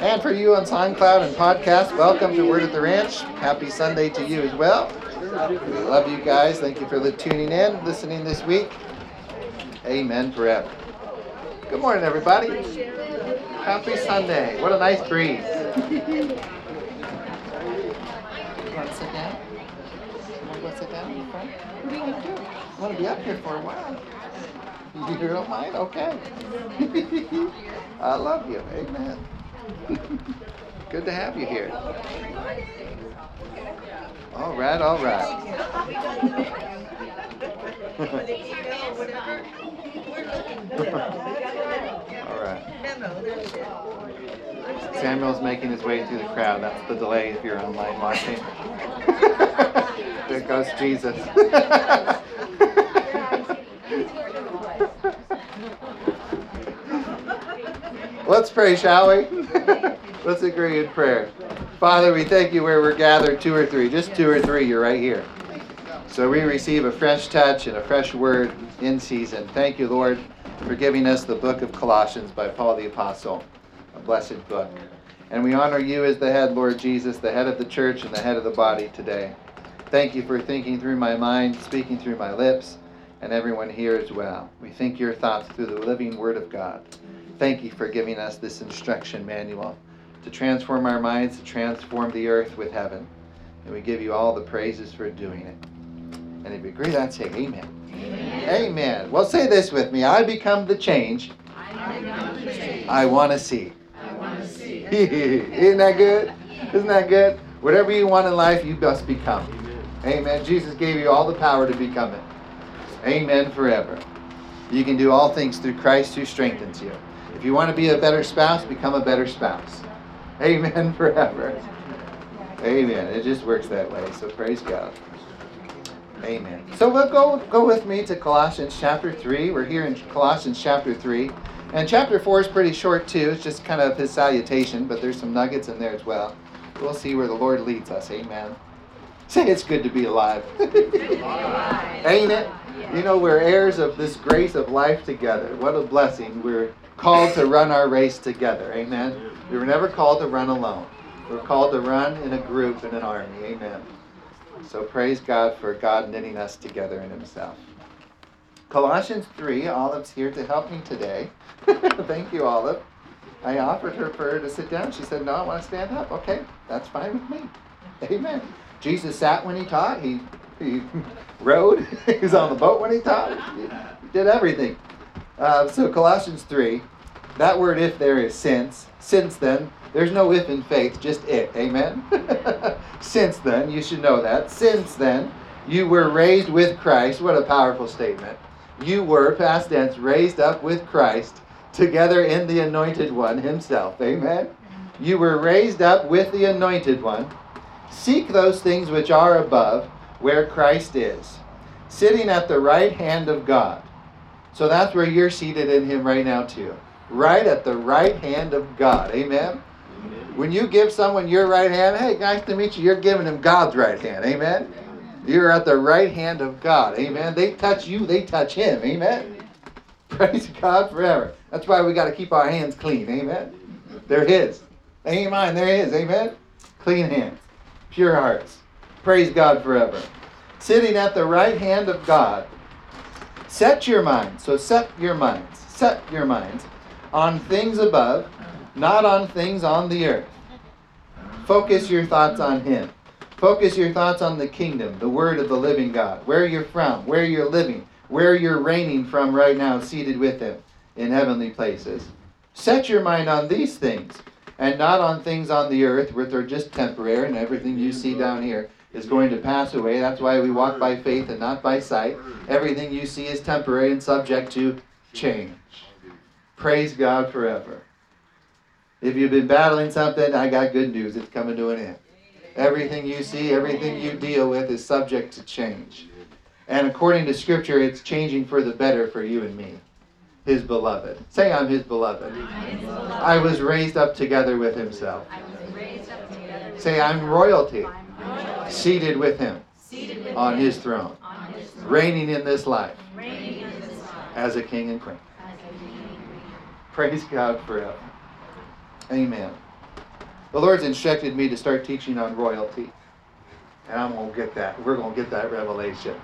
And for you on SoundCloud and podcast, welcome to Word at the Ranch. Happy Sunday to you as well. We love you guys. Thank you for tuning in, listening this week. Amen forever. Good morning, everybody. Happy Sunday. What a nice breeze. you want to sit down? You want to go sit down in the front? What are you going to do? I want to be up here for a while. You don't mind? Okay. I love you. Amen. Good to have you here. All right, all right. all right. Samuel's making his way through the crowd. That's the delay if you're online watching. there goes Jesus. Let's pray, shall we? Let's agree in prayer. Father, we thank you where we're gathered, two or three, just two or three, you're right here. So we receive a fresh touch and a fresh word in season. Thank you, Lord, for giving us the book of Colossians by Paul the Apostle, a blessed book. And we honor you as the head, Lord Jesus, the head of the church and the head of the body today. Thank you for thinking through my mind, speaking through my lips, and everyone here as well. We think your thoughts through the living Word of God. Thank you for giving us this instruction manual to transform our minds, to transform the earth with heaven. And we give you all the praises for doing it. And if you agree, that say amen. Amen. amen. Well, say this with me. I become the change I, become the change. I want to see. I want to see. Isn't that good? Isn't that good? Whatever you want in life, you must become. Amen. Jesus gave you all the power to become it. Amen forever. You can do all things through Christ who strengthens you. If you want to be a better spouse, become a better spouse. Amen forever. Amen. It just works that way. So praise God. Amen. So we'll go go with me to Colossians chapter 3. We're here in Colossians chapter 3. And chapter 4 is pretty short too. It's just kind of his salutation, but there's some nuggets in there as well. We'll see where the Lord leads us. Amen. Say it's good to be alive. Ain't it? You know, we're heirs of this grace of life together. What a blessing. We're called to run our race together. Amen. We were never called to run alone. We're called to run in a group, in an army. Amen. So praise God for God knitting us together in Himself. Colossians 3, Olive's here to help me today. Thank you, Olive. I offered her for her to sit down. She said, No, I want to stand up. Okay, that's fine with me. Amen. Jesus sat when he taught. He, he rode. he was on the boat when he taught. He did everything. Uh, so, Colossians 3, that word if there is since. Since then, there's no if in faith, just it. Amen. Since then, you should know that. Since then, you were raised with Christ. What a powerful statement. You were, past tense, raised up with Christ together in the anointed one himself. Amen. You were raised up with the anointed one. Seek those things which are above, where Christ is, sitting at the right hand of God. So that's where you're seated in him right now, too. Right at the right hand of God. Amen. When you give someone your right hand, hey, nice to meet you, you're giving them God's right hand. Amen. You're at the right hand of God. Amen. They touch you, they touch him. Amen. Praise God forever. That's why we got to keep our hands clean. Amen. They're his. They ain't mine, they're his. Amen. Clean hands, pure hearts. Praise God forever. Sitting at the right hand of God. Set your minds. So set your minds. Set your minds on things above not on things on the earth. Focus your thoughts on Him. Focus your thoughts on the kingdom, the word of the living God, where you're from, where you're living, where you're reigning from right now, seated with Him in heavenly places. Set your mind on these things and not on things on the earth, which are just temporary, and everything you see down here is going to pass away. That's why we walk by faith and not by sight. Everything you see is temporary and subject to change. Praise God forever. If you've been battling something, I got good news. It's coming to an end. Everything you see, everything you deal with is subject to change. And according to Scripture, it's changing for the better for you and me, His beloved. Say, I'm His beloved. I was raised up together with Himself. Say, I'm royalty, seated with Him seated on His throne, reigning in this life as a king and queen. Praise God forever. Amen. The Lord's instructed me to start teaching on royalty. And I'm going to get that. We're going to get that revelation.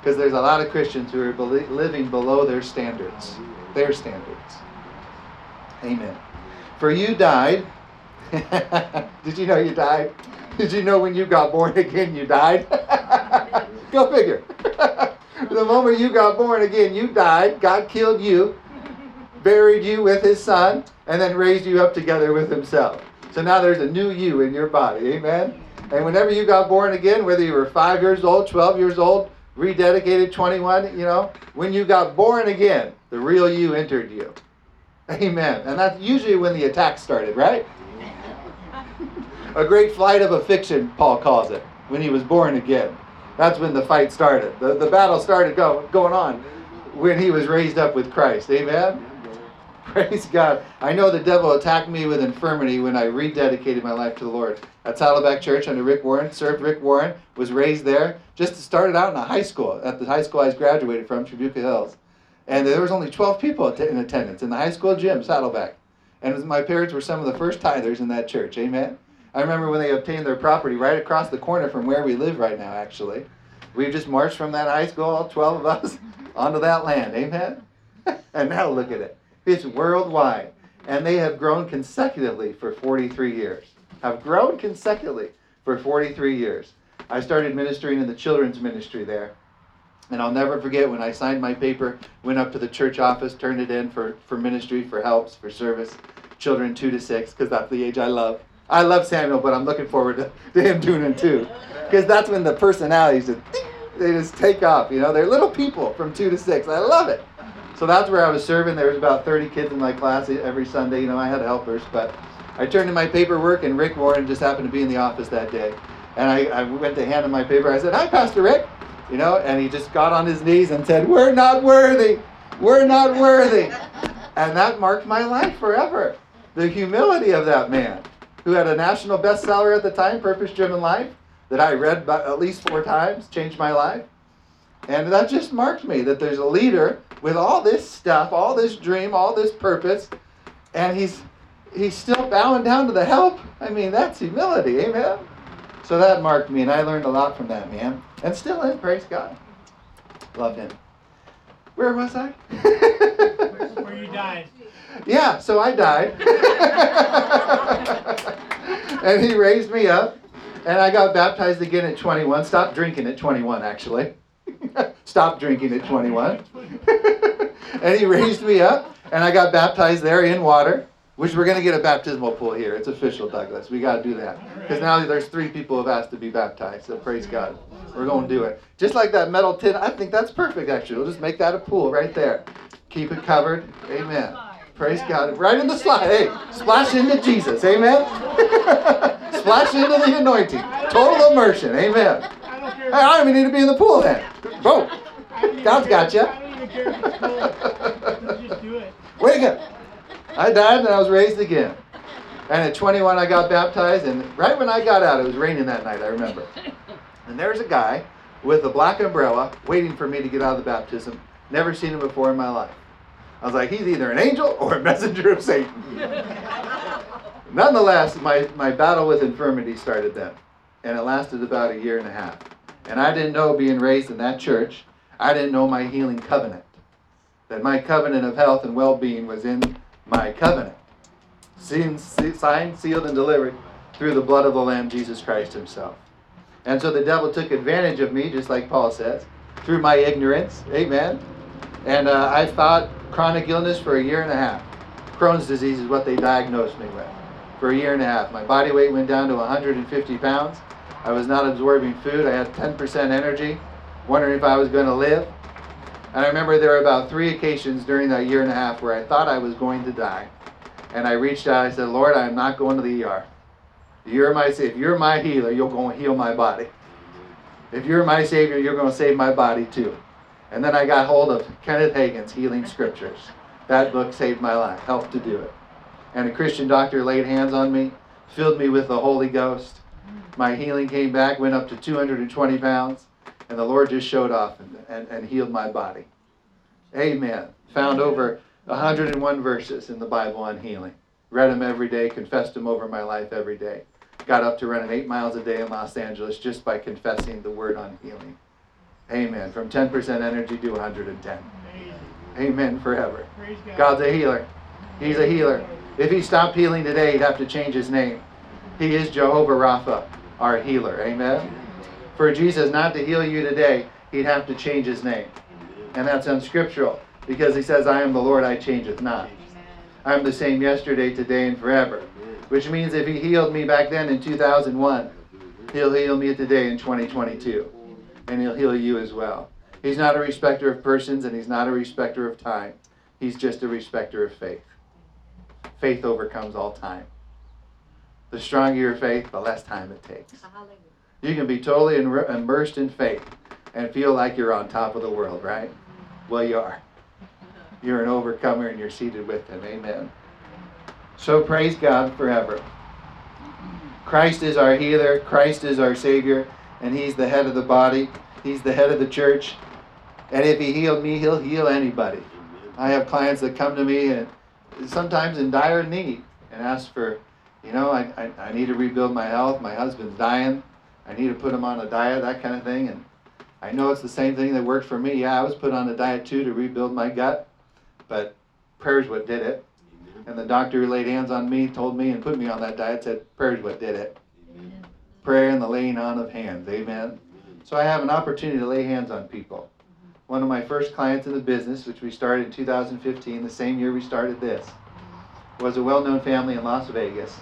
Because there's a lot of Christians who are living below their standards. Their standards. Amen. For you died. Did you know you died? Did you know when you got born again you died? Go figure. the moment you got born again, you died. God killed you, buried you with his son, and then raised you up together with himself. So now there's a new you in your body. Amen? And whenever you got born again, whether you were five years old, 12 years old, rededicated 21, you know, when you got born again, the real you entered you. Amen. And that's usually when the attack started, right? A great flight of a fiction, Paul calls it, when he was born again. That's when the fight started. The, the battle started go, going on when he was raised up with Christ. Amen? Praise God. I know the devil attacked me with infirmity when I rededicated my life to the Lord. At Saddleback Church under Rick Warren, served Rick Warren, was raised there. Just started out in a high school, at the high school I graduated from, Trabuco Hills. And there was only 12 people in attendance in the high school gym, Saddleback. And my parents were some of the first tithers in that church. Amen? I remember when they obtained their property right across the corner from where we live right now, actually. We just marched from that high school, all 12 of us, onto that land. Amen? and now look at it. It's worldwide. And they have grown consecutively for 43 years. Have grown consecutively for 43 years. I started ministering in the children's ministry there. And I'll never forget when I signed my paper, went up to the church office, turned it in for, for ministry, for helps, for service, children two to six, because that's the age I love. I love Samuel, but I'm looking forward to, to him doing it too. Because that's when the personalities just, they just take off. You know, they're little people from two to six. I love it. So that's where I was serving. There was about 30 kids in my class every Sunday. You know, I had helpers, but I turned in my paperwork, and Rick Warren just happened to be in the office that day. And I, I went to hand him my paper. I said, "Hi, Pastor Rick," you know, and he just got on his knees and said, "We're not worthy. We're not worthy." And that marked my life forever. The humility of that man, who had a national bestseller at the time, Purpose Driven Life, that I read at least four times, changed my life. And that just marked me that there's a leader with all this stuff, all this dream, all this purpose, and he's he's still bowing down to the help. I mean, that's humility, amen. So that marked me, and I learned a lot from that man, and still in. Praise God. Loved him. Where was I? Where you died. Yeah, so I died. and he raised me up, and I got baptized again at 21. Stopped drinking at 21, actually. Stopped drinking at 21. and he raised me up, and I got baptized there in water, which we're going to get a baptismal pool here. It's official, Douglas. We got to do that. Because now there's three people who have asked to be baptized, so praise God. We're going to do it. Just like that metal tin, I think that's perfect, actually. We'll just make that a pool right there. Keep it covered. Amen. Praise God. Right in the slide. Hey, splash into Jesus. Amen. splash into the anointing. Total immersion. Amen. Hey, I don't even need to be in the pool then. Boom. God's got you. I don't even care about the pool. Just do it. Wake up. I died and I was raised again. And at 21, I got baptized. And right when I got out, it was raining that night, I remember. And there's a guy with a black umbrella waiting for me to get out of the baptism. Never seen him before in my life. I was like, he's either an angel or a messenger of Satan. Nonetheless, my, my battle with infirmity started then. And it lasted about a year and a half. And I didn't know, being raised in that church, I didn't know my healing covenant. That my covenant of health and well being was in my covenant. Signed, sealed, and delivered through the blood of the Lamb, Jesus Christ Himself. And so the devil took advantage of me, just like Paul says, through my ignorance. Amen. And uh, I fought chronic illness for a year and a half. Crohn's disease is what they diagnosed me with for a year and a half. My body weight went down to 150 pounds. I was not absorbing food. I had 10% energy, wondering if I was going to live. And I remember there were about three occasions during that year and a half where I thought I was going to die. And I reached out. I said, Lord, I'm not going to the ER. You're my if you're my healer, you're going to heal my body. If you're my savior, you're going to save my body too. And then I got hold of Kenneth Hagin's Healing Scriptures. That book saved my life, helped to do it. And a Christian doctor laid hands on me, filled me with the Holy Ghost, my healing came back, went up to 220 pounds, and the Lord just showed off and, and, and healed my body. Amen. Found over 101 verses in the Bible on healing. Read them every day, confessed them over my life every day. Got up to running eight miles a day in Los Angeles just by confessing the word on healing. Amen. From 10% energy to 110. Amen forever. God's a healer. He's a healer. If he stopped healing today, he'd have to change his name. He is Jehovah Rapha, our healer. Amen. For Jesus not to heal you today, he'd have to change his name. And that's unscriptural because he says, I am the Lord, I changeth not. I'm the same yesterday, today, and forever. Which means if he healed me back then in 2001, he'll heal me today in 2022. And he'll heal you as well. He's not a respecter of persons and he's not a respecter of time. He's just a respecter of faith. Faith overcomes all time. The stronger your faith, the less time it takes. You can be totally immersed in faith and feel like you're on top of the world, right? Well, you are. You're an overcomer and you're seated with Him. Amen. So praise God forever. Christ is our healer, Christ is our Savior, and He's the head of the body. He's the head of the church. And if He healed me, He'll heal anybody. I have clients that come to me and sometimes in dire need and ask for, you know, I, I, I need to rebuild my health. My husband's dying. I need to put him on a diet, that kind of thing. And I know it's the same thing that worked for me. Yeah, I was put on a diet too to rebuild my gut, but prayer's what did it. And the doctor who laid hands on me told me and put me on that diet said, prayer's what did it. Prayer and the laying on of hands. Amen. So I have an opportunity to lay hands on people. One of my first clients in the business, which we started in 2015, the same year we started this, was a well known family in Las Vegas.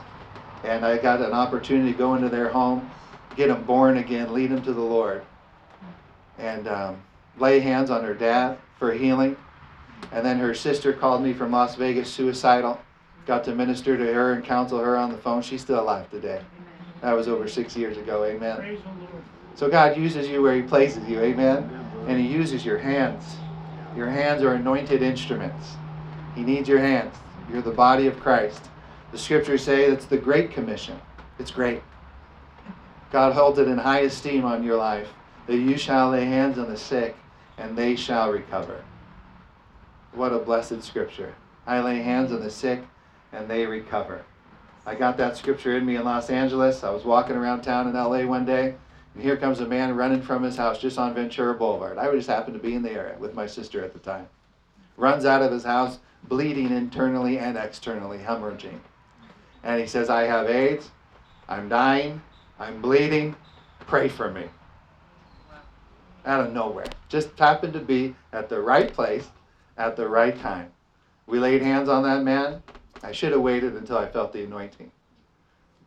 And I got an opportunity to go into their home, get them born again, lead them to the Lord and um, lay hands on her dad for healing. And then her sister called me from Las Vegas, suicidal. Got to minister to her and counsel her on the phone. She's still alive today. That was over six years ago. Amen. So God uses you where He places you. Amen. And He uses your hands. Your hands are anointed instruments. He needs your hands. You're the body of Christ. The scriptures say it's the Great Commission. It's great. God holds it in high esteem on your life that you shall lay hands on the sick and they shall recover. What a blessed scripture. I lay hands on the sick and they recover. I got that scripture in me in Los Angeles. I was walking around town in LA one day, and here comes a man running from his house just on Ventura Boulevard. I just happened to be in the area with my sister at the time. Runs out of his house, bleeding internally and externally, hemorrhaging. And he says, I have AIDS. I'm dying. I'm bleeding. Pray for me out of nowhere. Just happened to be at the right place at the right time. We laid hands on that man. I should have waited until I felt the anointing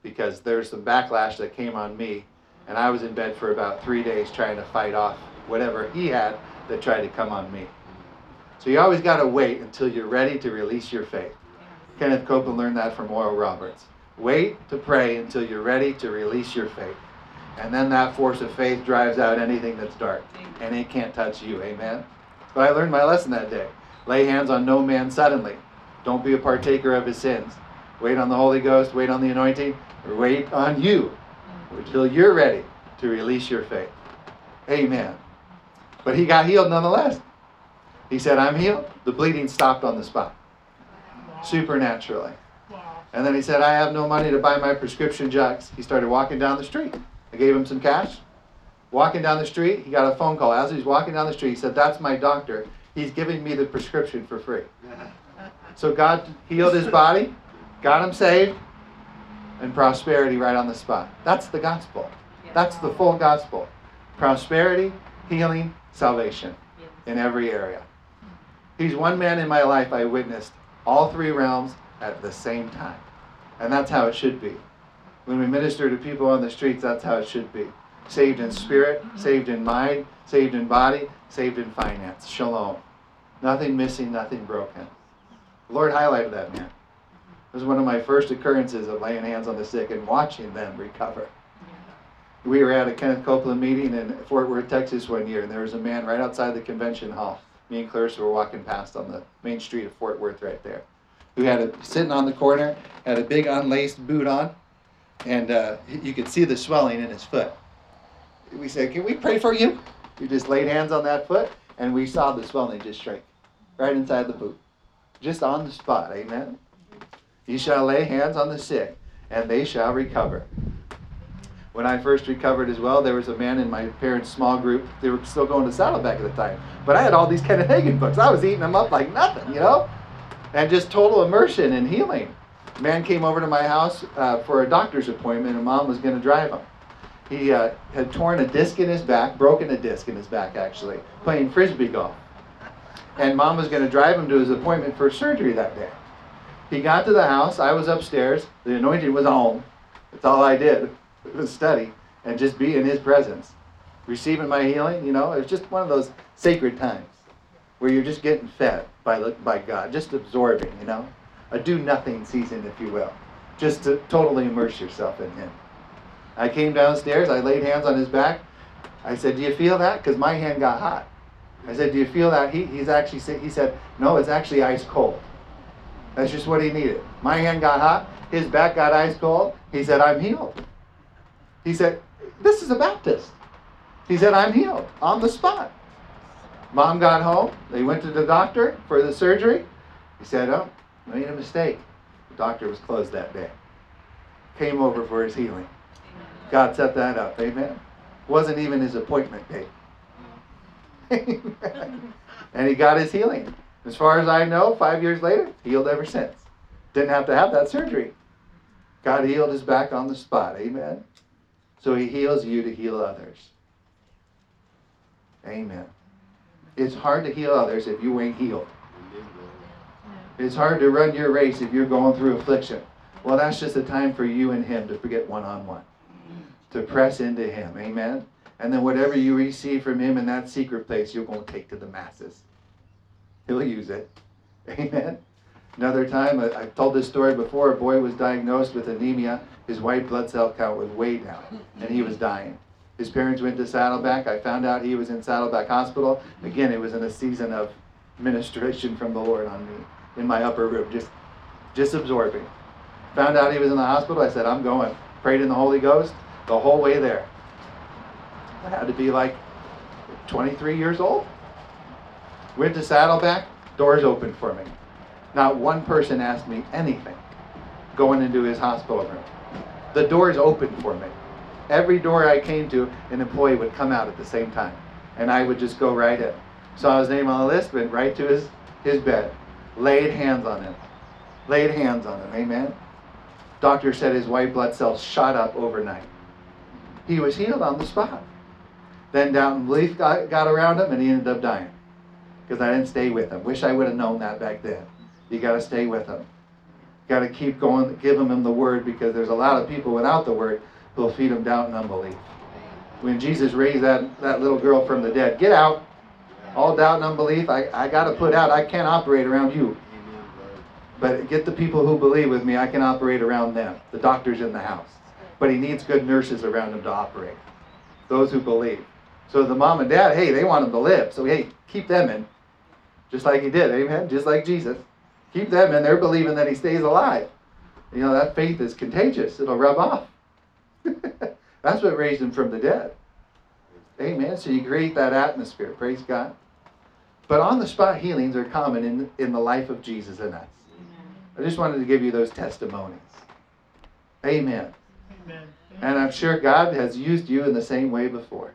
because there's some backlash that came on me, and I was in bed for about three days trying to fight off whatever he had that tried to come on me. So you always got to wait until you're ready to release your faith. Kenneth Copeland learned that from Oral Roberts. Wait to pray until you're ready to release your faith. And then that force of faith drives out anything that's dark. And it can't touch you. Amen. But I learned my lesson that day. Lay hands on no man suddenly. Don't be a partaker of his sins. Wait on the Holy Ghost, wait on the anointing, wait on you until you're ready to release your faith. Amen. But he got healed nonetheless. He said, I'm healed. The bleeding stopped on the spot. Supernaturally. And then he said, I have no money to buy my prescription drugs. He started walking down the street. I gave him some cash. Walking down the street, he got a phone call. As he's walking down the street, he said, That's my doctor. He's giving me the prescription for free. So God healed his body, got him saved, and prosperity right on the spot. That's the gospel. That's the full gospel. Prosperity, healing, salvation in every area. He's one man in my life I witnessed all three realms at the same time. And that's how it should be. When we minister to people on the streets, that's how it should be. Saved in spirit, mm-hmm. saved in mind, saved in body, saved in finance. Shalom. Nothing missing, nothing broken. The Lord highlighted that man. It was one of my first occurrences of laying hands on the sick and watching them recover. We were at a Kenneth Copeland meeting in Fort Worth, Texas one year, and there was a man right outside the convention hall. Me and Clarissa were walking past on the main street of Fort Worth right there. Who had a sitting on the corner, had a big unlaced boot on, and uh, you could see the swelling in his foot. We said, "Can we pray for you?" We just laid hands on that foot, and we saw the swelling just shrink right inside the boot, just on the spot. Amen. Ye shall lay hands on the sick, and they shall recover. When I first recovered as well, there was a man in my parents' small group. They were still going to Saddleback at the time. But I had all these Kenneth Hagin books. I was eating them up like nothing, you know? And just total immersion and healing. Man came over to my house uh, for a doctor's appointment, and mom was going to drive him. He uh, had torn a disc in his back, broken a disc in his back actually, playing frisbee golf. And mom was going to drive him to his appointment for surgery that day. He got to the house. I was upstairs. The anointing was on. That's all I did. Was study and just be in his presence. Receiving my healing, you know, it was just one of those sacred times where you're just getting fed by, by God, just absorbing, you know, a do nothing season, if you will, just to totally immerse yourself in Him. I came downstairs, I laid hands on his back. I said, Do you feel that? Because my hand got hot. I said, Do you feel that heat? He's actually he said, No, it's actually ice cold. That's just what he needed. My hand got hot, his back got ice cold. He said, I'm healed. He said, This is a Baptist. He said, I'm healed on the spot. Mom got home. They went to the doctor for the surgery. He said, Oh, made a mistake. The doctor was closed that day. Came over for his healing. God set that up. Amen. Wasn't even his appointment date. and he got his healing. As far as I know, five years later, healed ever since. Didn't have to have that surgery. God healed his back on the spot. Amen. So he heals you to heal others. Amen. It's hard to heal others if you ain't healed. It's hard to run your race if you're going through affliction. Well, that's just a time for you and him to forget one on one, to press into him. Amen. And then whatever you receive from him in that secret place, you're going to take to the masses. He'll use it. Amen. Another time, I, have told this story before, a boy was diagnosed with anemia. His white blood cell count was way down, and he was dying. His parents went to Saddleback. I found out he was in Saddleback Hospital. Again, it was in a season of ministration from the Lord on me in my upper room, just, just absorbing. Found out he was in the hospital. I said, I'm going. Prayed in the Holy Ghost the whole way there. I had to be like 23 years old. Went to Saddleback, doors open for me. Not one person asked me anything going into his hospital room. The doors opened for me. Every door I came to, an employee would come out at the same time, and I would just go right in. Saw his name on the list, went right to his, his bed, laid hands on him, laid hands on him. Amen. Doctor said his white blood cells shot up overnight. He was healed on the spot. Then Downton Belief got, got around him, and he ended up dying because I didn't stay with him. Wish I would have known that back then. You got to stay with him. Got to keep going, giving him the word because there's a lot of people without the word who'll feed them doubt and unbelief. When Jesus raised that, that little girl from the dead, get out. All doubt and unbelief, I, I got to put out. I can't operate around you. But get the people who believe with me, I can operate around them. The doctor's in the house. But he needs good nurses around him to operate. Those who believe. So the mom and dad, hey, they want him to live. So hey, keep them in. Just like he did, amen? Just like Jesus. Keep them in. They're believing that he stays alive. You know, that faith is contagious. It'll rub off. That's what raised him from the dead. Amen. So you create that atmosphere. Praise God. But on the spot healings are common in, in the life of Jesus and us. I just wanted to give you those testimonies. Amen. Amen. And I'm sure God has used you in the same way before.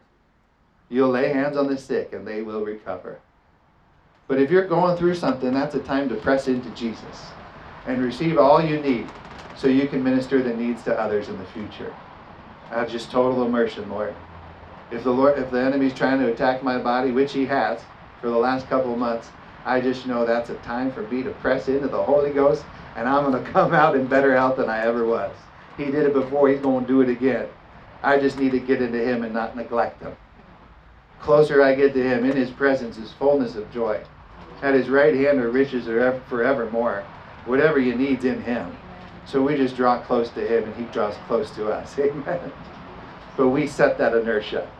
You'll lay hands on the sick and they will recover. But if you're going through something, that's a time to press into Jesus and receive all you need so you can minister the needs to others in the future. I have just total immersion, Lord. If the Lord, if the enemy's trying to attack my body, which he has for the last couple of months, I just know that's a time for me to press into the Holy Ghost, and I'm to come out in better health than I ever was. He did it before; he's to do it again. I just need to get into Him and not neglect Him. Closer I get to Him, in His presence is fullness of joy. At His right hand are riches forevermore. Whatever you need's in Him. So we just draw close to Him and He draws close to us. Amen. But we set that inertia.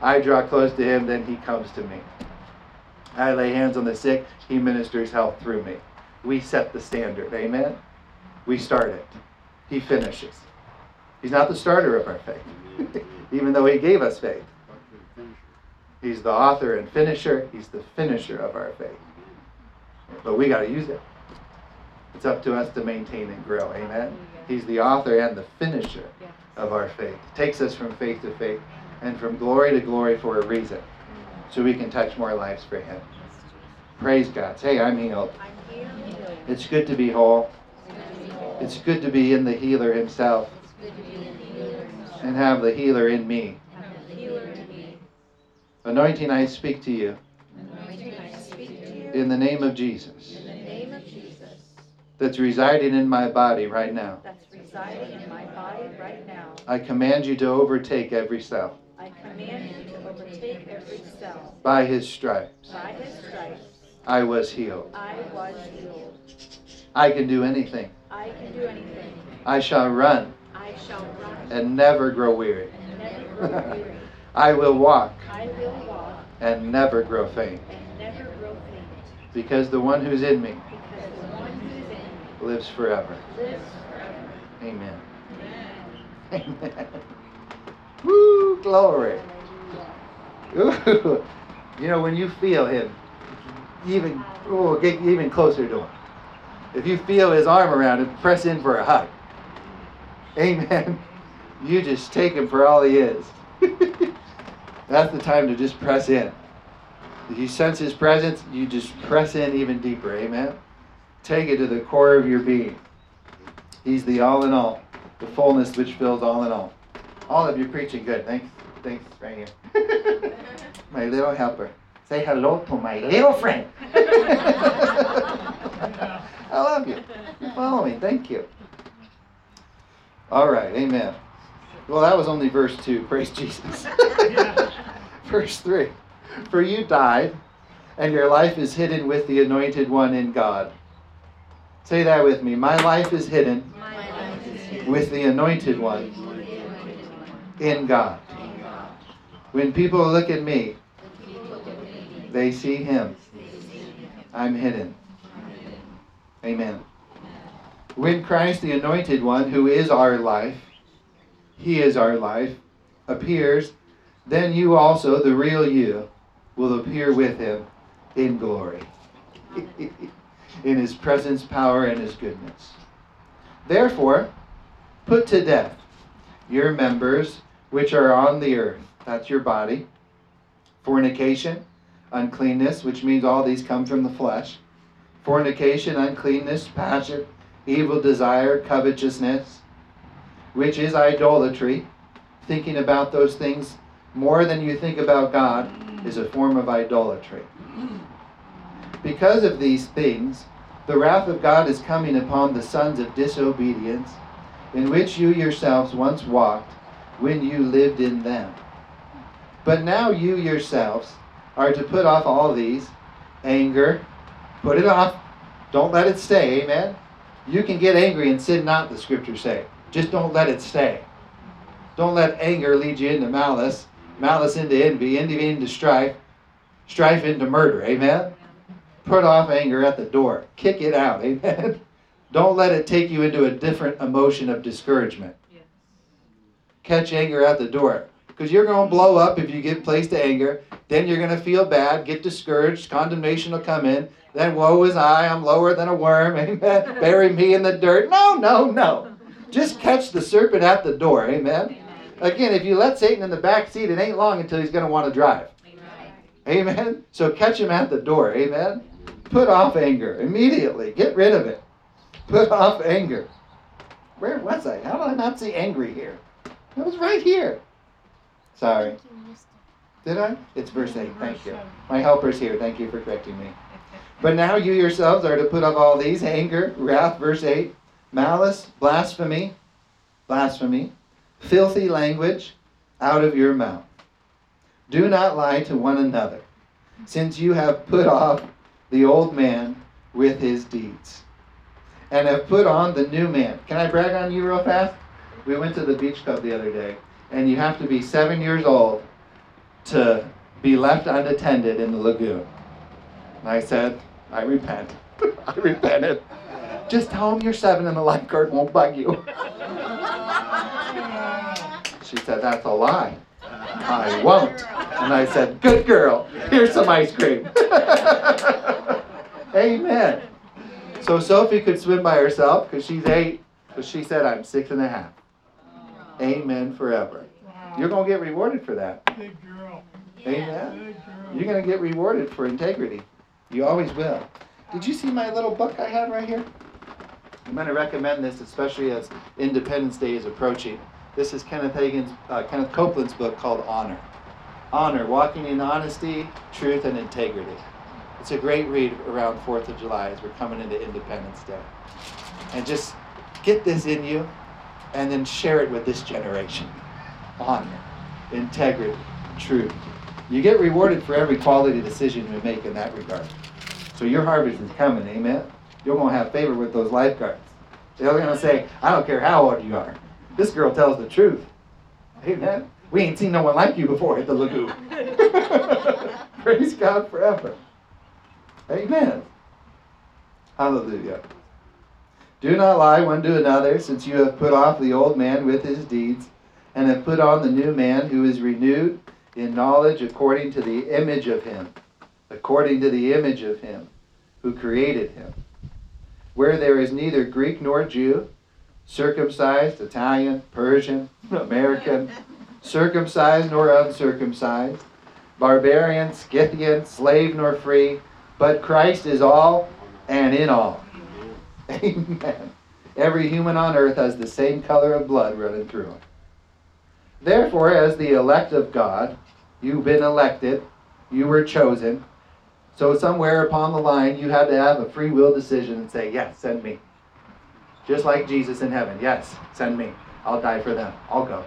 I draw close to Him, then He comes to me. I lay hands on the sick, He ministers health through me. We set the standard. Amen. We start it. He finishes. He's not the starter of our faith, even though He gave us faith. He's the author and finisher. He's the finisher of our faith. But we got to use it. It's up to us to maintain and grow. Amen. He's the author and the finisher of our faith. Takes us from faith to faith and from glory to glory for a reason. So we can touch more lives for Him. Praise God. Say, I'm healed. It's good to be whole. It's good to be in the healer Himself and have the healer in me. Anointing, I speak to you. In the name of Jesus. That's residing in my body right now. That's residing in my body right now. I command you to overtake every cell. I command you to overtake every cell. By his stripes. By his stripes. I was healed. I was healed. I can do anything. I can do anything. I shall run. I shall run. And never grow weary. And never grow weary. I will walk. I will walk. And never grow faint. And never grow faint. Because the one who's in me. Because the one who is in. Lives forever. Lives forever. Amen. Amen. Woo, glory. Ooh. You know, when you feel him, even oh, get even closer to him. If you feel his arm around him, press in for a hug. Amen. You just take him for all he is. That's the time to just press in. If you sense his presence, you just press in even deeper. Amen. Take it to the core of your being. He's the all in all, the fullness which fills all in all. All of you preaching good. Thanks. Thanks, right here. my little helper. Say hello to my little friend. I love you. You follow me. Thank you. All right. Amen. Well, that was only verse 2. Praise Jesus. verse 3. For you died, and your life is hidden with the anointed one in God. Say that with me. My life is hidden, life is hidden. with the anointed one in God. When people look at me, they see him. I'm hidden. Amen. When Christ, the anointed one, who is our life, he is our life, appears, then you also, the real you, will appear with him in glory, in his presence, power, and his goodness. Therefore, put to death your members which are on the earth. That's your body. Fornication, uncleanness, which means all these come from the flesh. Fornication, uncleanness, passion, evil desire, covetousness, which is idolatry. Thinking about those things more than you think about God is a form of idolatry. Because of these things, the wrath of God is coming upon the sons of disobedience, in which you yourselves once walked when you lived in them. But now you yourselves are to put off all these anger, put it off. Don't let it stay, amen? You can get angry and sin not, the scriptures say. Just don't let it stay. Don't let anger lead you into malice, malice into envy, envy into strife, strife into murder, amen? Put off anger at the door. Kick it out, amen? Don't let it take you into a different emotion of discouragement. Catch anger at the door. Because you're going to blow up if you give place to anger. Then you're going to feel bad, get discouraged, condemnation will come in. Then woe is I, I'm lower than a worm. Amen. Bury me in the dirt. No, no, no. Just catch the serpent at the door. Amen. Again, if you let Satan in the back seat, it ain't long until he's going to want to drive. Amen. Amen. So catch him at the door. Amen. Put off anger immediately. Get rid of it. Put off anger. Where was I? How did I not see angry here? It was right here. Sorry. Did I? It's verse 8. Thank you. My helper's here. Thank you for correcting me. But now you yourselves are to put off all these anger, wrath, verse 8, malice, blasphemy, blasphemy, filthy language out of your mouth. Do not lie to one another, since you have put off the old man with his deeds, and have put on the new man. Can I brag on you real fast? We went to the beach club the other day, and you have to be seven years old to be left unattended in the lagoon. And I said, I repent. I repented. Just tell them you're seven and the lifeguard won't bug you. She said, That's a lie. I won't. And I said, Good girl. Here's some ice cream. Amen. So Sophie could swim by herself because she's eight, but she said, I'm six and a half. Amen forever. You're going to get rewarded for that. Good girl. Amen. You're going to get rewarded for integrity. You always will. Did you see my little book I had right here? I'm going to recommend this, especially as Independence Day is approaching. This is Kenneth Hagin's, uh, Kenneth Copeland's book called Honor. Honor, walking in honesty, truth, and integrity. It's a great read around 4th of July as we're coming into Independence Day. And just get this in you and then share it with this generation. Honor, integrity, truth. You get rewarded for every quality decision you make in that regard. So your harvest is coming, amen? You're going to have favor with those lifeguards. They're going to say, I don't care how old you are. This girl tells the truth. Amen? We ain't seen no one like you before at the lagoon. Praise God forever. Amen. Hallelujah. Do not lie one to another, since you have put off the old man with his deeds, and have put on the new man who is renewed in knowledge according to the image of him, according to the image of him who created him. Where there is neither Greek nor Jew, circumcised, Italian, Persian, American, circumcised nor uncircumcised, barbarian, Scythian, slave nor free, but Christ is all and in all. Amen. Every human on earth has the same color of blood running through him. Therefore, as the elect of God, you've been elected, you were chosen. So, somewhere upon the line, you had to have a free will decision and say, Yes, send me. Just like Jesus in heaven. Yes, send me. I'll die for them. I'll go.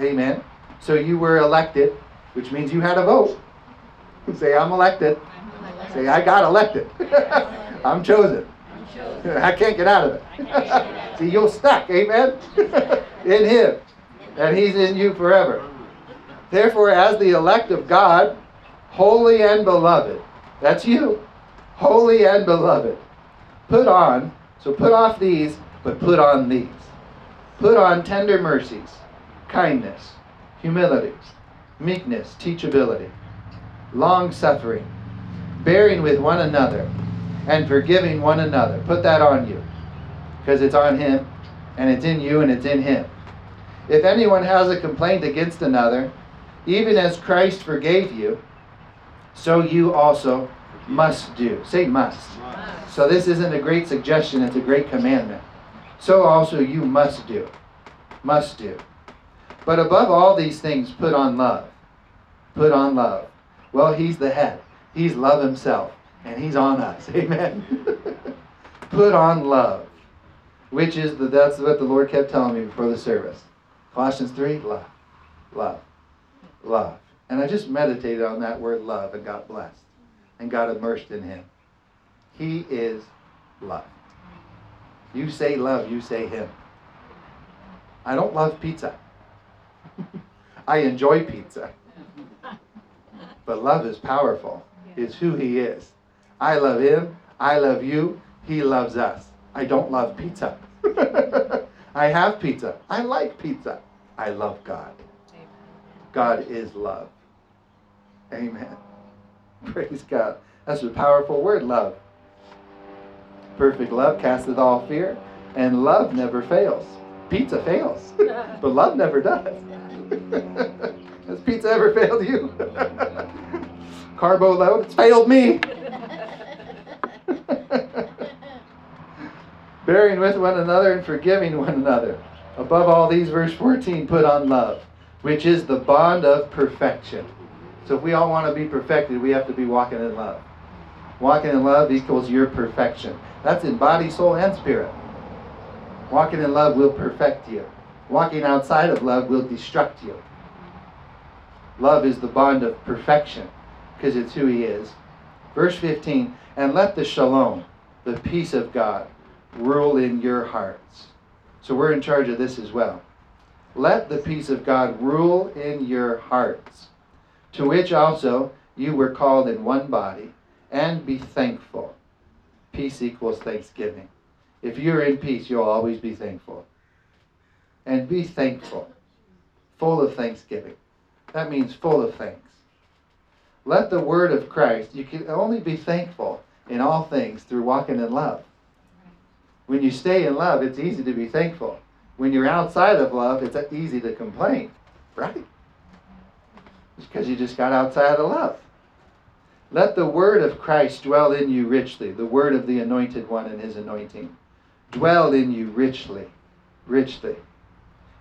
Amen. So, you were elected, which means you had a vote. Say, I'm elected. Say, I got elected. I'm chosen. I can't get out of it. See, you're stuck, amen? in Him. And He's in you forever. Therefore, as the elect of God, holy and beloved, that's you, holy and beloved, put on, so put off these, but put on these. Put on tender mercies, kindness, humility, meekness, teachability, long suffering, bearing with one another and forgiving one another. Put that on you because it's on him and it's in you and it's in him. If anyone has a complaint against another, even as Christ forgave you, so you also must do. Say must. So this isn't a great suggestion, it's a great commandment. So also you must do. Must do. But above all these things, put on love. Put on love. Well, he's the head. He's love himself and he's on us. Amen. Put on love, which is the that's what the Lord kept telling me before the service. Colossians 3, love. Love. Love. And I just meditated on that word love and got blessed and got immersed in him. He is love. You say love, you say him. I don't love pizza. I enjoy pizza. But love is powerful. It's who he is. I love him. I love you. He loves us. I don't love pizza. I have pizza. I like pizza. I love God. God is love. Amen. Praise God. That's a powerful word, love. Perfect love casteth all fear, and love never fails. Pizza fails, but love never does. Has pizza ever failed you? Carbo load, it's failed me. Bearing with one another and forgiving one another. Above all these, verse 14, put on love, which is the bond of perfection. So if we all want to be perfected, we have to be walking in love. Walking in love equals your perfection. That's in body, soul, and spirit. Walking in love will perfect you. Walking outside of love will destruct you. Love is the bond of perfection because it's who He is. Verse 15, and let the shalom, the peace of God, rule in your hearts. So we're in charge of this as well. Let the peace of God rule in your hearts, to which also you were called in one body, and be thankful. Peace equals thanksgiving. If you're in peace, you'll always be thankful. And be thankful, full of thanksgiving. That means full of thanks. Let the word of Christ, you can only be thankful in all things through walking in love. When you stay in love, it's easy to be thankful. When you're outside of love, it's easy to complain, right? Because you just got outside of love. Let the word of Christ dwell in you richly, the word of the anointed one and his anointing. Dwell in you richly, richly.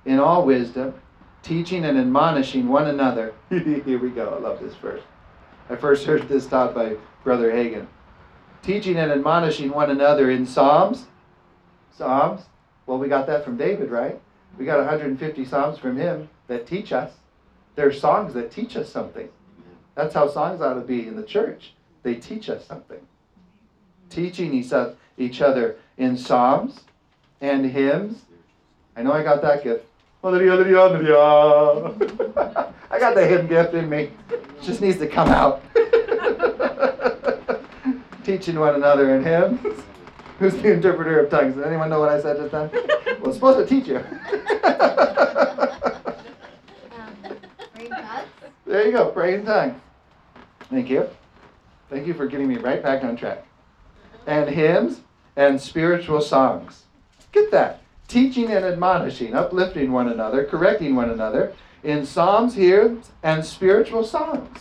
In all wisdom, teaching and admonishing one another. Here we go. I love this verse. I first heard this taught by Brother Hagin. Teaching and admonishing one another in Psalms. Psalms. Well, we got that from David, right? We got 150 Psalms from him that teach us. They're songs that teach us something. That's how songs ought to be in the church. They teach us something. Teaching each other in psalms and hymns. I know I got that gift. I got the hymn gift in me. It just needs to come out. Teaching one another in hymns. Who's the interpreter of tongues? Does anyone know what I said just then? Well, it's supposed to teach you. There you go, pray in tongues. Thank you. Thank you for getting me right back on track. And hymns and spiritual songs. Get that. Teaching and admonishing, uplifting one another, correcting one another in psalms, hymns, and spiritual songs.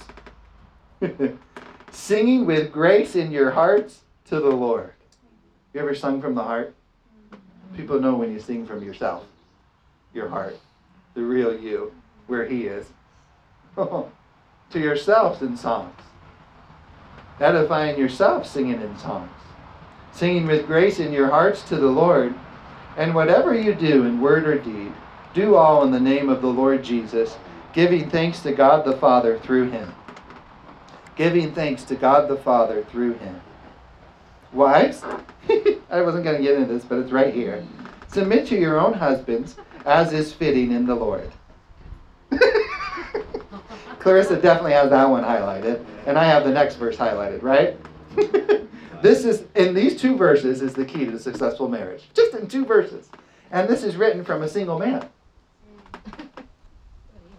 Singing with grace in your hearts to the Lord. You ever sung from the heart? People know when you sing from yourself, your heart, the real you, where He is. to yourselves in songs. Edifying yourself singing in songs. Singing with grace in your hearts to the Lord. And whatever you do in word or deed, do all in the name of the Lord Jesus, giving thanks to God the Father through him. Giving thanks to God the Father through him. Wives, I wasn't going to get into this, but it's right here. Submit to your own husbands as is fitting in the Lord. Clarissa definitely has that one highlighted, and I have the next verse highlighted, right? this is, in these two verses, is the key to the successful marriage. Just in two verses. And this is written from a single man.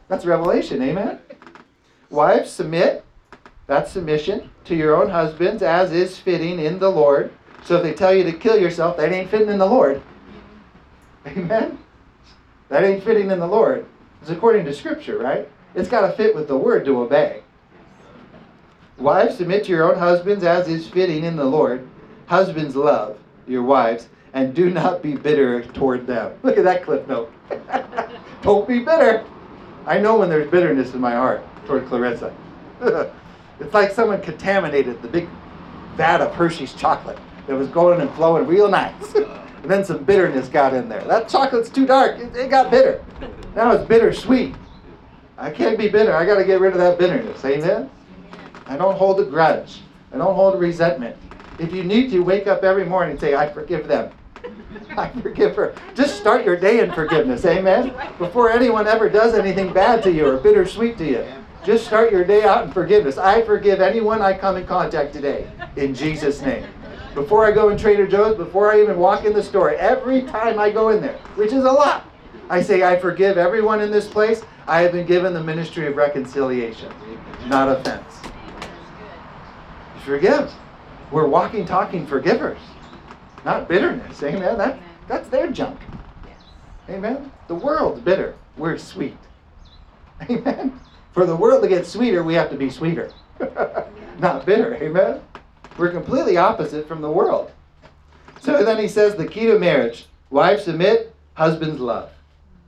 That's revelation, amen? Wives, submit, that's submission, to your own husbands as is fitting in the Lord. So if they tell you to kill yourself, that ain't fitting in the Lord. Amen? That ain't fitting in the Lord. It's according to Scripture, right? It's got to fit with the word to obey. Wives, submit to your own husbands as is fitting in the Lord. Husbands, love your wives and do not be bitter toward them. Look at that clip note. Don't be bitter. I know when there's bitterness in my heart toward Clarissa. it's like someone contaminated the big vat of Hershey's chocolate that was going and flowing real nice. and then some bitterness got in there. That chocolate's too dark. It, it got bitter. Now it's bittersweet. I can't be bitter. I got to get rid of that bitterness. Amen? I don't hold a grudge. I don't hold a resentment. If you need to, wake up every morning and say, I forgive them. I forgive her. Just start your day in forgiveness. Amen? Before anyone ever does anything bad to you or bittersweet to you. Just start your day out in forgiveness. I forgive anyone I come in contact today in Jesus' name. Before I go in Trader Joe's, before I even walk in the store, every time I go in there, which is a lot, I say, I forgive everyone in this place. I have been given the ministry of reconciliation, not offense. Forgive. We're walking, talking forgivers, not bitterness. Amen. That, that's their junk. Amen. The world's bitter. We're sweet. Amen. For the world to get sweeter, we have to be sweeter, not bitter. Amen. We're completely opposite from the world. So then he says the key to marriage wives submit, husbands love.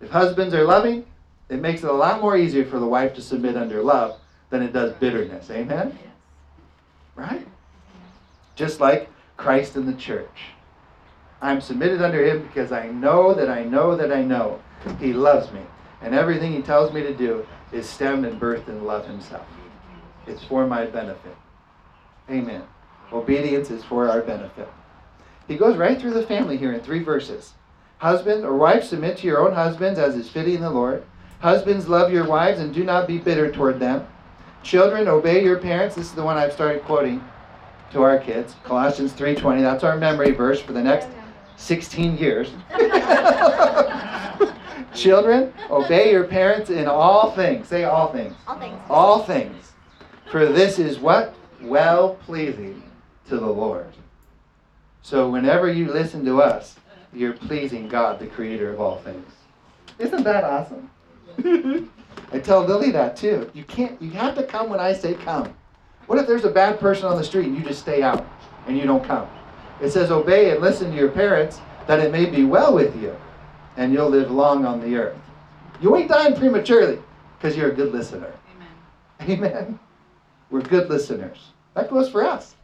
If husbands are loving, it makes it a lot more easier for the wife to submit under love than it does bitterness. Amen? Right? Just like Christ in the church. I'm submitted under him because I know that I know that I know he loves me. And everything he tells me to do is stemmed and birthed in love himself. It's for my benefit. Amen. Obedience is for our benefit. He goes right through the family here in three verses. Husband or wife, submit to your own husbands as is fitting in the Lord. Husbands, love your wives and do not be bitter toward them. Children, obey your parents. This is the one I've started quoting to our kids. Colossians 3:20. That's our memory verse for the next 16 years. Children, obey your parents in all things. Say all things. All things. All things. For this is what? Well pleasing to the Lord. So whenever you listen to us, you're pleasing God, the creator of all things. Isn't that awesome? I tell Lily that too. You can't you have to come when I say come. What if there's a bad person on the street and you just stay out and you don't come? It says obey and listen to your parents that it may be well with you and you'll live long on the earth. You ain't dying prematurely because you're a good listener. Amen. Amen. We're good listeners. That goes for us.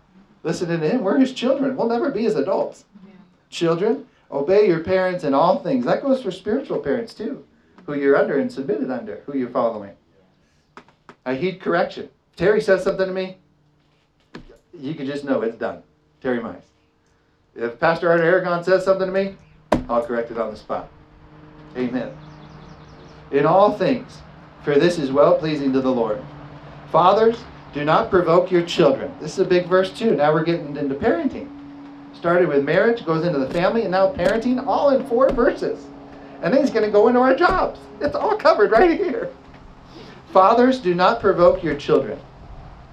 Listening to Him, we're His children. We'll never be His adults. Yeah. Children, obey your parents in all things. That goes for spiritual parents too, who you're under and submitted under, who you're following. I heed correction. Terry says something to me, you can just know it's done. Terry Mize. If Pastor Art Aragon says something to me, I'll correct it on the spot. Amen. In all things, for this is well pleasing to the Lord. Fathers, do not provoke your children. This is a big verse too. Now we're getting into parenting. Started with marriage, goes into the family, and now parenting, all in four verses. And then he's going to go into our jobs. It's all covered right here. Fathers, do not provoke your children.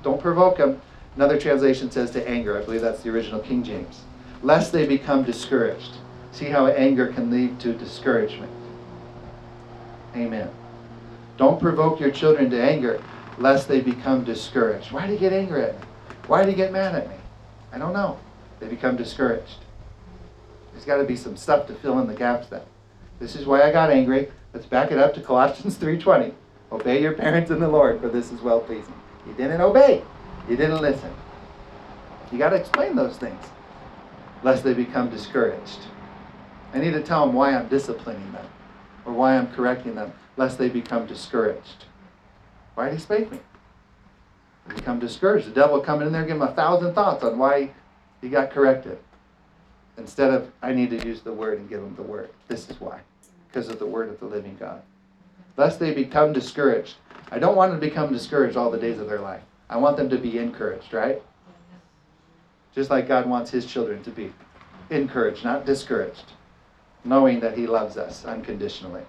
Don't provoke them. Another translation says to anger. I believe that's the original King James. Lest they become discouraged. See how anger can lead to discouragement. Amen. Don't provoke your children to anger, lest they become discouraged. Why do you get angry at me? Why do you get mad at me? I don't know. They become discouraged. There's got to be some stuff to fill in the gaps then. This is why I got angry. Let's back it up to Colossians 3:20. Obey your parents in the Lord, for this is well pleasing. You didn't obey. You didn't listen. You got to explain those things, lest they become discouraged. I need to tell them why I'm disciplining them, or why I'm correcting them, lest they become discouraged. Why did he spank me? Become discouraged. The devil coming in there, give him a thousand thoughts on why he got corrected. Instead of, I need to use the word and give them the word. This is why. Because of the word of the living God. Lest they become discouraged. I don't want them to become discouraged all the days of their life. I want them to be encouraged, right? Just like God wants his children to be encouraged, not discouraged, knowing that he loves us unconditionally.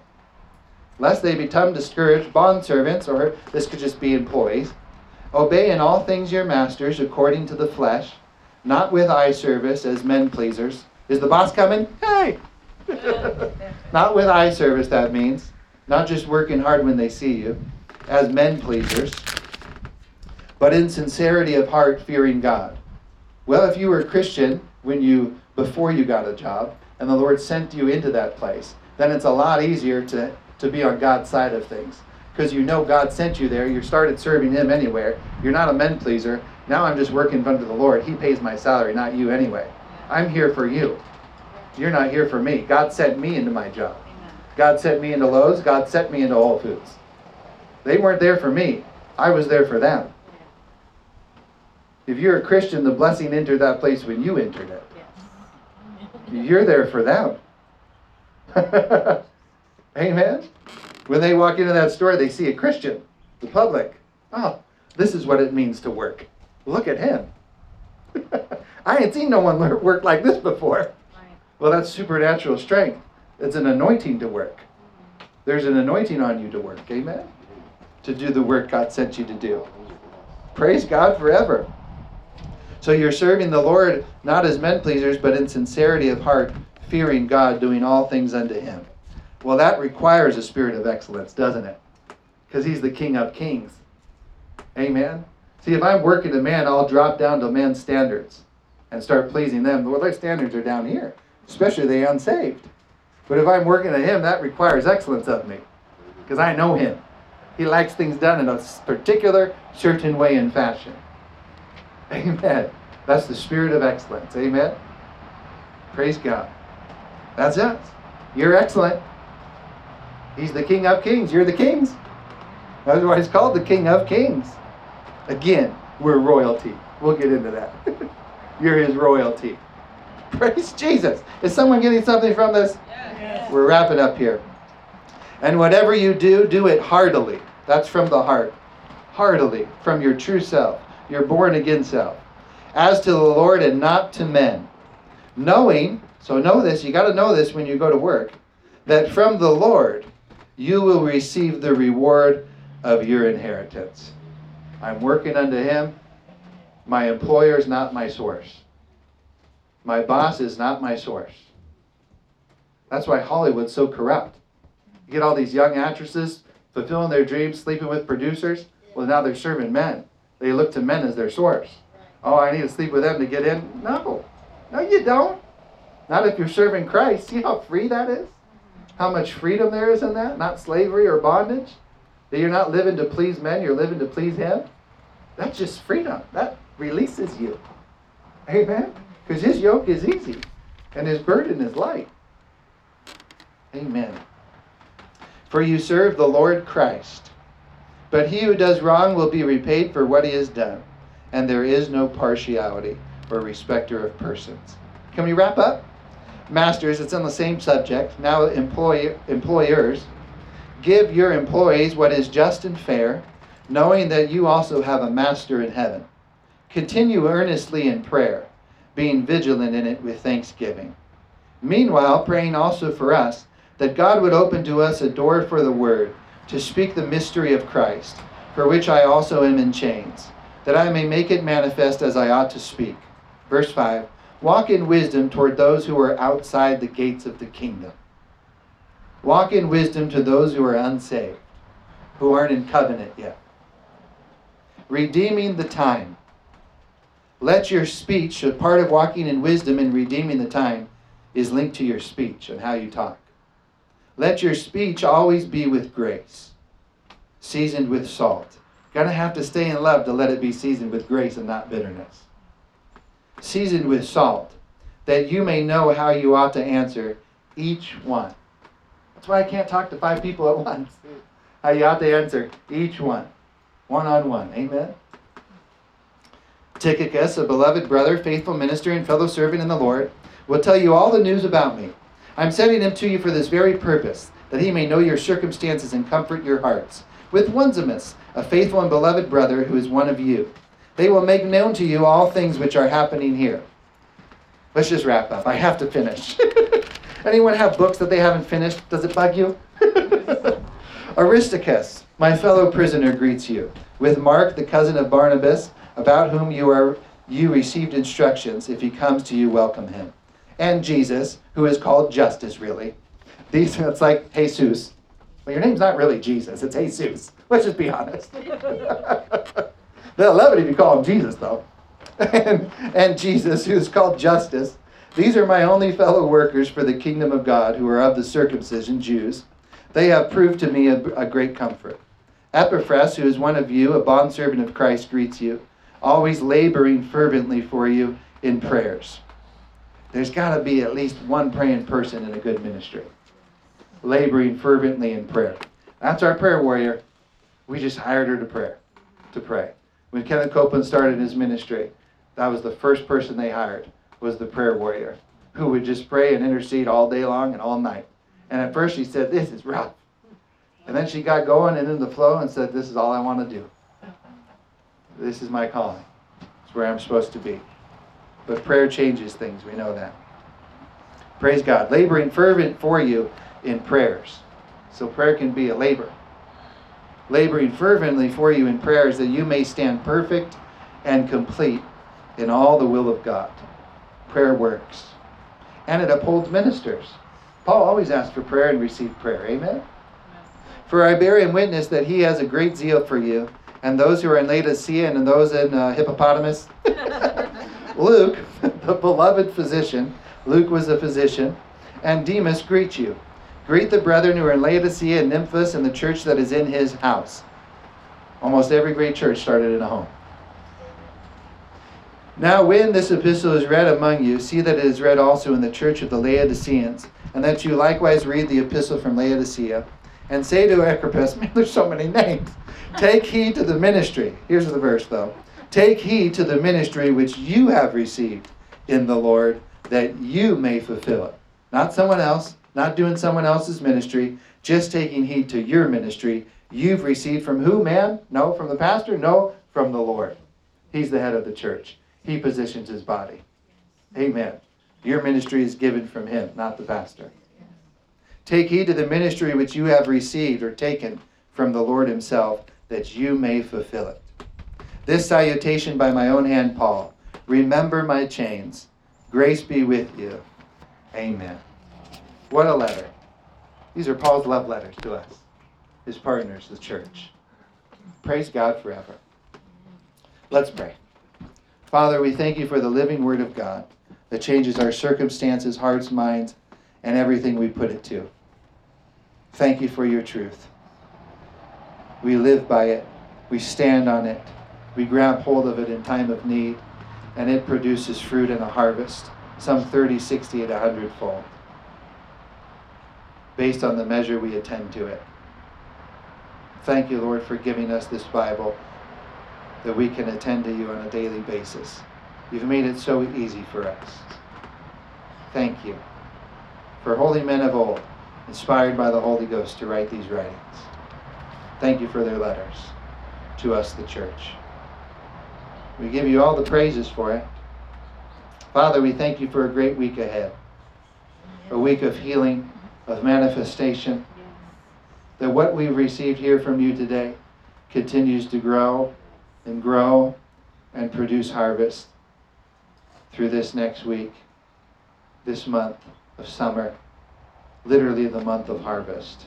Lest they become discouraged, bondservants, or this could just be employees, obey in all things your masters according to the flesh, not with eye service as men pleasers. Is the boss coming? Hey! not with eye service, that means. Not just working hard when they see you, as men pleasers, but in sincerity of heart, fearing God. Well, if you were a Christian when you before you got a job, and the Lord sent you into that place, then it's a lot easier to, to be on God's side of things. Because you know God sent you there, you started serving Him anywhere. You're not a men pleaser. Now I'm just working under the Lord. He pays my salary, not you anyway. I'm here for you. You're not here for me. God sent me into my job. God sent me into Lowe's. God sent me into Whole Foods. They weren't there for me. I was there for them. If you're a Christian, the blessing entered that place when you entered it. You're there for them. Amen. When they walk into that store, they see a Christian, the public. Oh, this is what it means to work. Look at him. I ain't seen no one work like this before. Right. Well, that's supernatural strength. It's an anointing to work. There's an anointing on you to work. Amen. To do the work God sent you to do. Praise God forever. So you're serving the Lord not as men pleasers, but in sincerity of heart, fearing God, doing all things unto Him. Well, that requires a spirit of excellence, doesn't it? Because He's the King of Kings. Amen. See, if I'm working a man, I'll drop down to man's standards and start pleasing them. Well, their standards are down here, especially the unsaved. But if I'm working at Him, that requires excellence of me because I know Him. He likes things done in a particular, certain way and fashion. Amen. That's the spirit of excellence. Amen. Praise God. That's it. You're excellent. He's the King of Kings. You're the kings. That's why he's called the King of Kings. Again, we're royalty. We'll get into that. You're his royalty. Praise Jesus. Is someone getting something from this? Yes. We're wrapping up here. And whatever you do, do it heartily. That's from the heart. Heartily, from your true self, your born again self. As to the Lord and not to men. Knowing, so know this, you got to know this when you go to work, that from the Lord you will receive the reward of your inheritance. I'm working unto Him. My employer is not my source. My boss is not my source. That's why Hollywood's so corrupt. You get all these young actresses fulfilling their dreams, sleeping with producers. Well, now they're serving men. They look to men as their source. Oh, I need to sleep with them to get in? No. No, you don't. Not if you're serving Christ. See how free that is? How much freedom there is in that? Not slavery or bondage. That you're not living to please men, you're living to please Him. That's just freedom. That releases you. Amen? Because His yoke is easy and His burden is light. Amen. For you serve the Lord Christ. But he who does wrong will be repaid for what he has done, and there is no partiality or respecter of persons. Can we wrap up? Masters, it's on the same subject. Now, employ, employers, give your employees what is just and fair, knowing that you also have a master in heaven. Continue earnestly in prayer, being vigilant in it with thanksgiving. Meanwhile, praying also for us, that God would open to us a door for the word, to speak the mystery of Christ, for which I also am in chains, that I may make it manifest as I ought to speak. Verse 5 Walk in wisdom toward those who are outside the gates of the kingdom. Walk in wisdom to those who are unsaved, who aren't in covenant yet. Redeeming the time. Let your speech, a part of walking in wisdom and redeeming the time, is linked to your speech and how you talk. Let your speech always be with grace, seasoned with salt. Gonna have to stay in love to let it be seasoned with grace and not bitterness seasoned with salt, that you may know how you ought to answer each one. That's why I can't talk to five people at once. How you ought to answer each one, one on one. Amen. Tychicus, a beloved brother, faithful minister, and fellow servant in the Lord, will tell you all the news about me. I'm sending him to you for this very purpose, that he may know your circumstances and comfort your hearts. With Onesimus, a faithful and beloved brother who is one of you. They will make known to you all things which are happening here. Let's just wrap up. I have to finish. Anyone have books that they haven't finished? Does it bug you? Aristarchus, my fellow prisoner, greets you. With Mark, the cousin of Barnabas, about whom you are you received instructions. If he comes to you, welcome him. And Jesus, who is called Justice, really. These it's like Jesus. Well, your name's not really Jesus, it's Jesus. Let's just be honest. They'll love it if you call him Jesus, though. and, and Jesus, who is called Justus. These are my only fellow workers for the kingdom of God, who are of the circumcision, Jews. They have proved to me a, a great comfort. Epaphras, who is one of you, a bondservant of Christ, greets you, always laboring fervently for you in prayers. There's got to be at least one praying person in a good ministry. Laboring fervently in prayer. That's our prayer warrior. We just hired her to pray. To pray. When Kenneth Copeland started his ministry, that was the first person they hired was the prayer warrior who would just pray and intercede all day long and all night. And at first she said, This is rough. And then she got going and in the flow and said, This is all I want to do. This is my calling. It's where I'm supposed to be. But prayer changes things. We know that. Praise God. Laboring fervent for you in prayers. So prayer can be a labor laboring fervently for you in prayers that you may stand perfect and complete in all the will of God. Prayer works. And it upholds ministers. Paul always asked for prayer and received prayer. Amen? For I bear him witness that he has a great zeal for you, and those who are in Laodicea and those in uh, Hippopotamus. Luke, the beloved physician, Luke was a physician, and Demas greet you. Greet the brethren who are in Laodicea and Nymphas and the church that is in his house. Almost every great church started in a home. Now, when this epistle is read among you, see that it is read also in the church of the Laodiceans, and that you likewise read the epistle from Laodicea, and say to Archippus, man, there's so many names. Take heed to the ministry. Here's the verse, though. Take heed to the ministry which you have received in the Lord, that you may fulfill it. Not someone else, not doing someone else's ministry, just taking heed to your ministry. You've received from who, man? No, from the pastor? No, from the Lord. He's the head of the church. He positions his body. Amen. Your ministry is given from him, not the pastor. Take heed to the ministry which you have received or taken from the Lord himself, that you may fulfill it. This salutation by my own hand, Paul. Remember my chains. Grace be with you. Amen. What a letter. These are Paul's love letters to us, his partners, the church. Praise God forever. Let's pray. Father, we thank you for the living word of God that changes our circumstances, hearts, minds, and everything we put it to. Thank you for your truth. We live by it, we stand on it, we grab hold of it in time of need, and it produces fruit and a harvest, some 30, 60, and 100 fold, based on the measure we attend to it. Thank you, Lord, for giving us this Bible that we can attend to you on a daily basis. You've made it so easy for us. Thank you for holy men of old, inspired by the Holy Ghost to write these writings. Thank you for their letters to us, the church. We give you all the praises for it. Father, we thank you for a great week ahead. A week of healing, of manifestation. That what we've received here from you today continues to grow and grow and produce harvest through this next week, this month of summer, literally the month of harvest,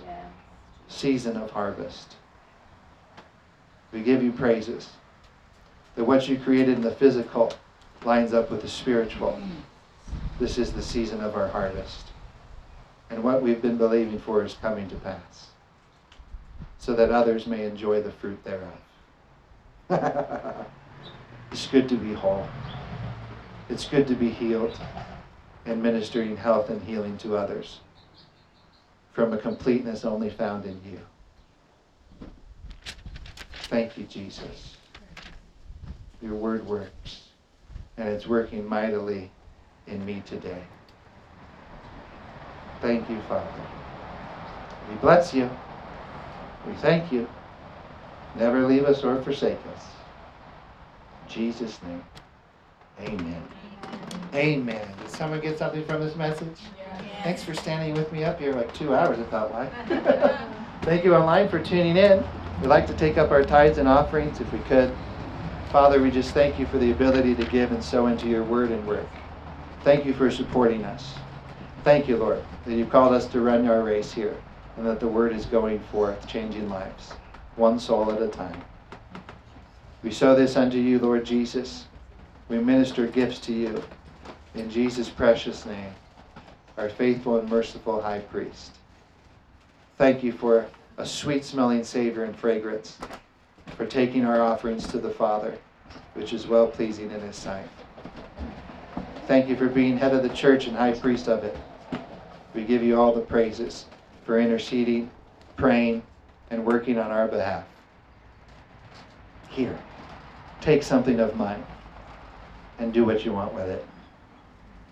season of harvest. We give you praises that what you created in the physical lines up with the spiritual. This is the season of our harvest. And what we've been believing for is coming to pass so that others may enjoy the fruit thereof. it's good to be whole. It's good to be healed and ministering health and healing to others from a completeness only found in you. Thank you, Jesus. Your word works, and it's working mightily in me today. Thank you, Father. We bless you. We thank you. Never leave us or forsake us. In Jesus' name, amen. Amen. Did someone get something from this message? Thanks for standing with me up here like two hours, it felt like. Thank you online for tuning in. We'd like to take up our tithes and offerings if we could. Father, we just thank you for the ability to give and sow into your word and work. Thank you for supporting us. Thank you, Lord, that you've called us to run our race here and that the word is going forth, changing lives, one soul at a time. We sow this unto you, Lord Jesus. We minister gifts to you. In Jesus' precious name, our faithful and merciful high priest. Thank you for a sweet smelling Savior and fragrance, for taking our offerings to the Father, which is well pleasing in His sight. Thank you for being head of the church and high priest of it. We give you all the praises for interceding, praying, and working on our behalf. Here, take something of mine and do what you want with it.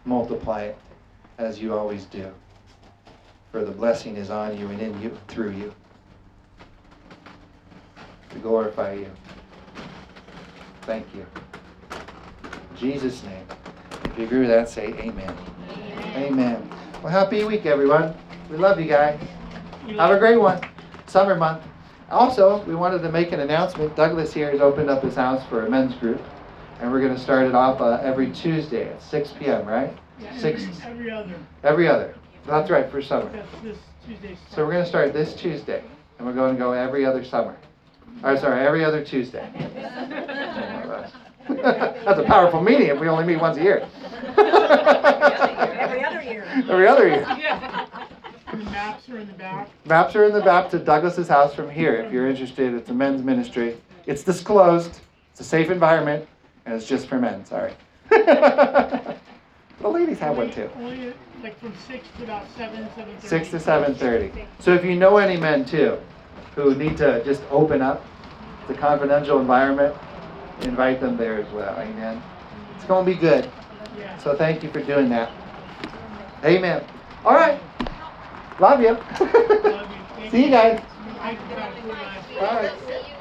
Multiply it as you always do. For the blessing is on you and in you, through you, to glorify you. Thank you. In Jesus' name. If you agree with that, say amen. Amen. amen. Well, happy week, everyone. We love you guys. Have a great one. Summer month. Also, we wanted to make an announcement. Douglas here has opened up his house for a men's group, and we're going to start it off uh, every Tuesday at 6 p.m., right? Yeah, Six. Every other. Every other. That's right, for summer. That's this Tuesday. So we're going to start this Tuesday, and we're going to go every other summer. Or sorry, every other Tuesday. That's a powerful meeting if we only meet once a year. Every other year. Every other year. And the maps are in the back. Maps are in the back to Douglas's house from here. If you're interested, it's a men's ministry. It's disclosed. It's a safe environment, and it's just for men. Sorry. the ladies have one too. Only like from six to about seven, seven thirty. Six to seven thirty. So if you know any men too, who need to just open up the confidential environment, invite them there as well. Amen. It's going to be good. So thank you for doing that. Amen. All right. Love you. Love you. See you guys. Thank